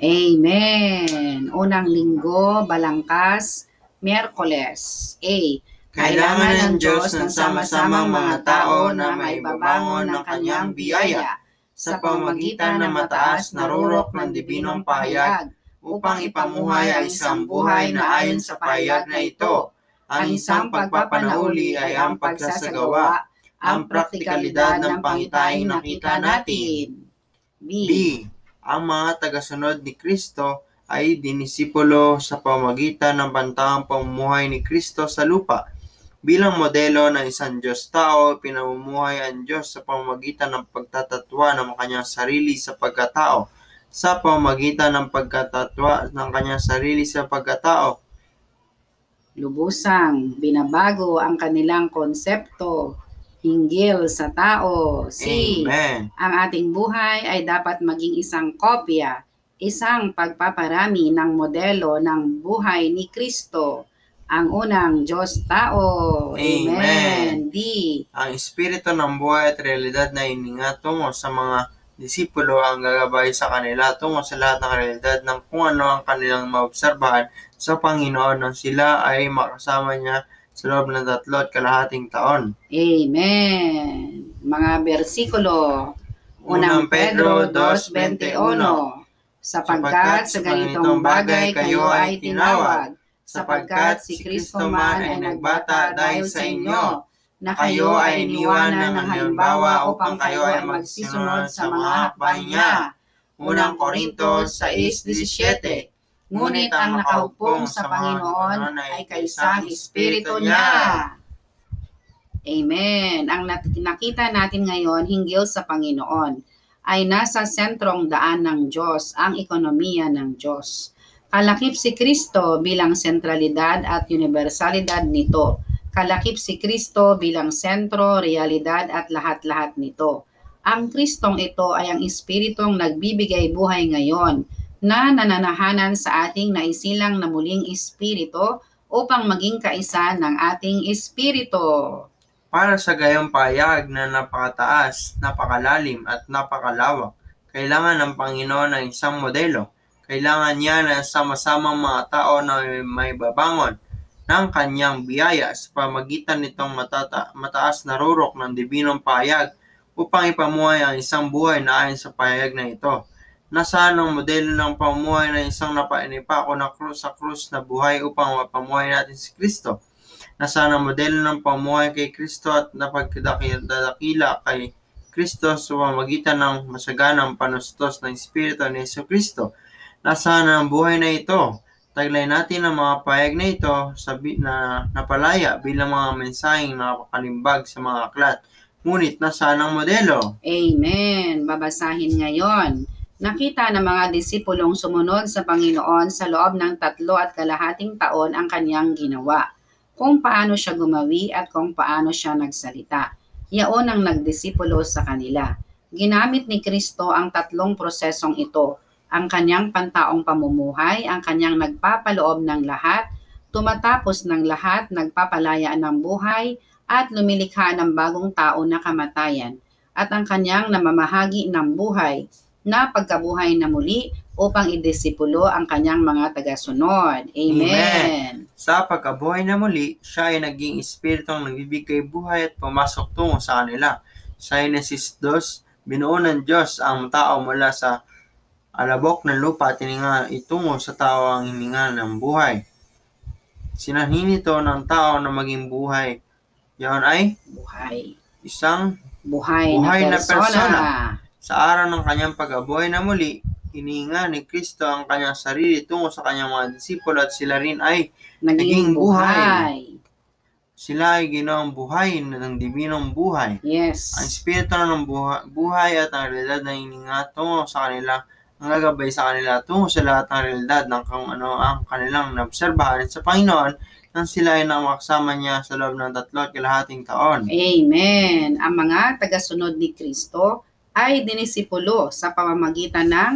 Amen. Unang linggo, balangkas, Miyerkules. A. Kailangan ng Diyos ng sama-samang mga tao na maibabangon ng kanyang biyaya sa pamagitan ng mataas na rurok ng dibinong pahayag upang ipamuhay ang isang buhay na ayon sa pahayag na ito. Ang isang pagpapanahuli ay ang pagsasagawa, ang praktikalidad ng pangitahing nakita natin. B. B. Ang mga tagasunod ni Kristo ay dinisipulo sa pamagitan ng bantaang pamumuhay ni Kristo sa lupa. Bilang modelo ng isang Diyos tao, pinamumuhay ang Diyos sa pamamagitan ng pagtatatwa ng kanyang sarili sa pagkatao. Sa pamamagitan ng pagkatatwa ng kanyang sarili sa pagkatao, Lubusang binabago ang kanilang konsepto hinggil sa tao. C. Amen. Ang ating buhay ay dapat maging isang kopya, isang pagpaparami ng modelo ng buhay ni Kristo, ang unang Diyos tao. Amen. D. Ang espiritu ng buhay at realidad na ininga tungo sa mga disipulo ang gagabay sa kanila tungo sa lahat ng realidad ng kung ano ang kanilang maobserbahan sa Panginoon nang sila ay makasama niya sa loob ng tatlo at kalahating taon. Amen. Mga bersikulo. Unang Pedro 2.21 Sapagkat sa ganitong bagay kayo ay tinawag, sapagkat si Kristo man ay nagbata dahil sa inyo, na kayo ay iniwanan ng halimbawa upang kayo ay magsisunod sa mga hakbang niya. Unang Korinto 6.17 Ngunit ang nakahupong sa Panginoon ay kaisang Espiritu niya. Amen. Ang nakita natin ngayon hinggil sa Panginoon ay nasa sentrong daan ng Diyos ang ekonomiya ng Diyos. Kalakip si Kristo bilang sentralidad at universalidad nito. Kalakip si Kristo bilang sentro, realidad at lahat-lahat nito. Ang Kristong ito ay ang Espiritong nagbibigay buhay ngayon na nananahanan sa ating naisilang na muling Espiritu upang maging kaisa ng ating Espiritu. Para sa gayong payag na napakataas, napakalalim at napakalawak, kailangan ng Panginoon ng isang modelo. Kailangan niya ng sama-samang mga tao na may babangon ng kanyang biyaya sa pamagitan nitong matata- mataas na rurok ng dibinong payag upang ipamuhay ang isang buhay na ayon sa payag na ito. Nasaan ang modelo ng pamumuhay ng isang napainipako na krus sa krus na buhay upang mapamuhay natin si Kristo? Nasaan ang modelo ng pamumuhay kay Kristo at napagdadakila kay Kristo sa pamagitan ng masaganang panustos ng Espiritu ni Yesu Kristo? Nasaan ang buhay na ito? Taglay natin ang mga payag na ito sabi na napalaya bilang mga mensaheng nakakalimbag sa mga aklat. Ngunit nasaan ang modelo? Amen. Babasahin ngayon. Nakita ng mga disipulong sumunod sa Panginoon sa loob ng tatlo at kalahating taon ang kanyang ginawa. Kung paano siya gumawi at kung paano siya nagsalita. Yaon ang nagdisipulo sa kanila. Ginamit ni Kristo ang tatlong prosesong ito. Ang kanyang pantaong pamumuhay, ang kanyang nagpapaloob ng lahat, tumatapos ng lahat, nagpapalaya ng buhay, at lumilikha ng bagong tao na kamatayan, at ang kanyang namamahagi ng buhay na pagkabuhay na muli upang idisipulo ang kanyang mga tagasunod. Amen. Sa pagkabuhay na muli, siya ay naging espiritong nagbibigay buhay at pumasok tungo sa kanila. Sa Genesis 2, binuo ng Diyos ang tao mula sa alabok ng lupa at tininga itungo sa tao ang hininga ng buhay. Sinanhin ito ng tao na maging buhay. Yan ay Buhay. isang Buhay, Buhay na na persona. Sa araw ng kanyang pagkabuhay na muli, hininga ni Kristo ang kanyang sarili tungo sa kanyang mga disipulo at sila rin ay Naging Naging buhay. buhay. sila ay ginawang buhay ng dibinong buhay. Yes. Ang espiritu ng buhay, buhay at ang realidad na hininga tungo sa kanila ang gagabay sa kanila tungo sa lahat ng realidad ng kung ano ang kanilang naobserbahan sa Panginoon nang sila ay namaksama niya sa loob ng tatlo at kalahating taon. Amen. Ang mga tagasunod ni Kristo ay dinisipulo sa pamamagitan ng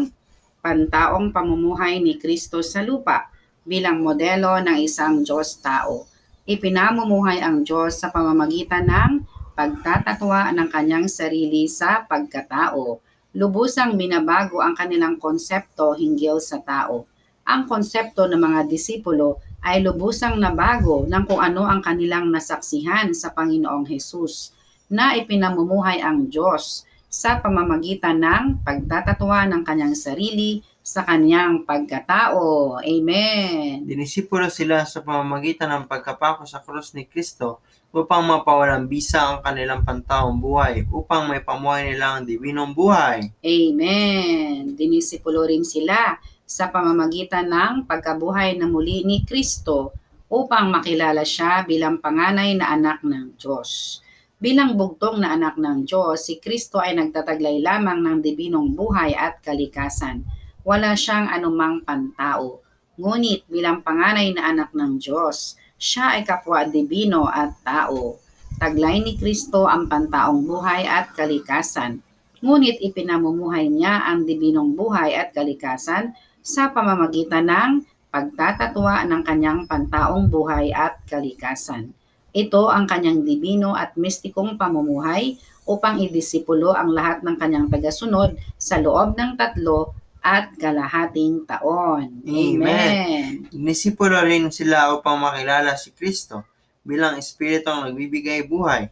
pantaong pamumuhay ni Kristo sa lupa bilang modelo ng isang Diyos tao. Ipinamumuhay ang Diyos sa pamamagitan ng pagtatatwa ng kanyang sarili sa pagkatao. lubusang binabago ang kanilang konsepto hinggil sa tao. Ang konsepto ng mga disipulo ay lubusang nabago ng kung ano ang kanilang nasaksihan sa Panginoong Hesus na ipinamumuhay ang Diyos sa pamamagitan ng pagtatatwa ng kanyang sarili sa kanyang pagkatao. Amen. Dinisipulo sila sa pamamagitan ng pagkapako sa krus ni Kristo upang mapawalang bisa ang kanilang pantaong buhay, upang may pamuhay nila ang dibinong buhay. Amen. Dinisipulo rin sila sa pamamagitan ng pagkabuhay na muli ni Kristo upang makilala siya bilang panganay na anak ng Diyos. Bilang bugtong na anak ng Diyos, si Kristo ay nagtataglay lamang ng dibinong buhay at kalikasan wala siyang anumang pantao. Ngunit bilang panganay na anak ng Diyos, siya ay kapwa divino at tao. Taglay ni Kristo ang pantaong buhay at kalikasan. Ngunit ipinamumuhay niya ang dibinong buhay at kalikasan sa pamamagitan ng pagtatatwa ng kanyang pantaong buhay at kalikasan. Ito ang kanyang dibino at mistikong pamumuhay upang idisipulo ang lahat ng kanyang tagasunod sa loob ng tatlo at kalahating taon. Amen. Dinisipulo rin sila upang makilala si Kristo bilang Espiritu ang nagbibigay buhay.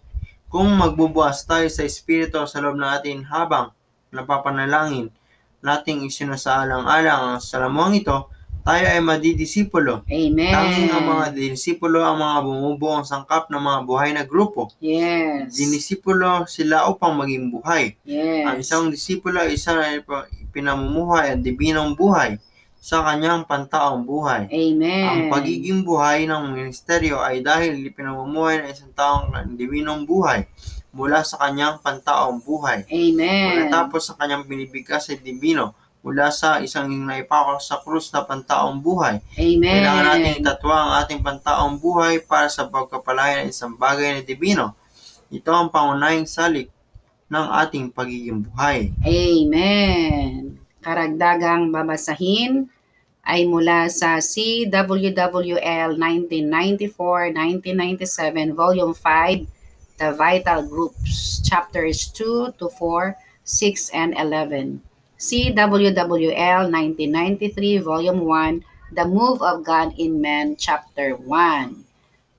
Kung magbubuas tayo sa Espiritu sa loob ng atin habang napapanalangin, nating isinasaalang-alang ang salamuang ito, tayo ay madidisipulo. Amen. Tanging ang mga disipulo ang mga bumubuong sangkap ng mga buhay na grupo. Yes. Dinisipulo sila upang maging buhay. Yes. Ang isang disipulo ay isa na pinamumuhay ang dibinong buhay sa kanyang pantaong buhay. Amen. Ang pagiging buhay ng ministeryo ay dahil pinamumuhay ng isang taong dibinong buhay mula sa kanyang pantaong buhay. Amen. Mula tapos sa kanyang binibigkas ay dibino mula sa isang naipako sa krus na pantaong buhay. Amen. Kailangan natin itatwa ang ating pantaong buhay para sa pagkapalaya ng isang bagay na divino. Ito ang pangunahing salik ng ating pagiging buhay. Amen. Karagdagang babasahin ay mula sa CWWL 1994-1997, Volume 5, The Vital Groups, Chapters 2 to 4, 6, and 11. CWWL 1993, Volume 1, The Move of God in Men, Chapter 1.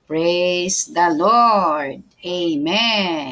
Praise the Lord. Amen.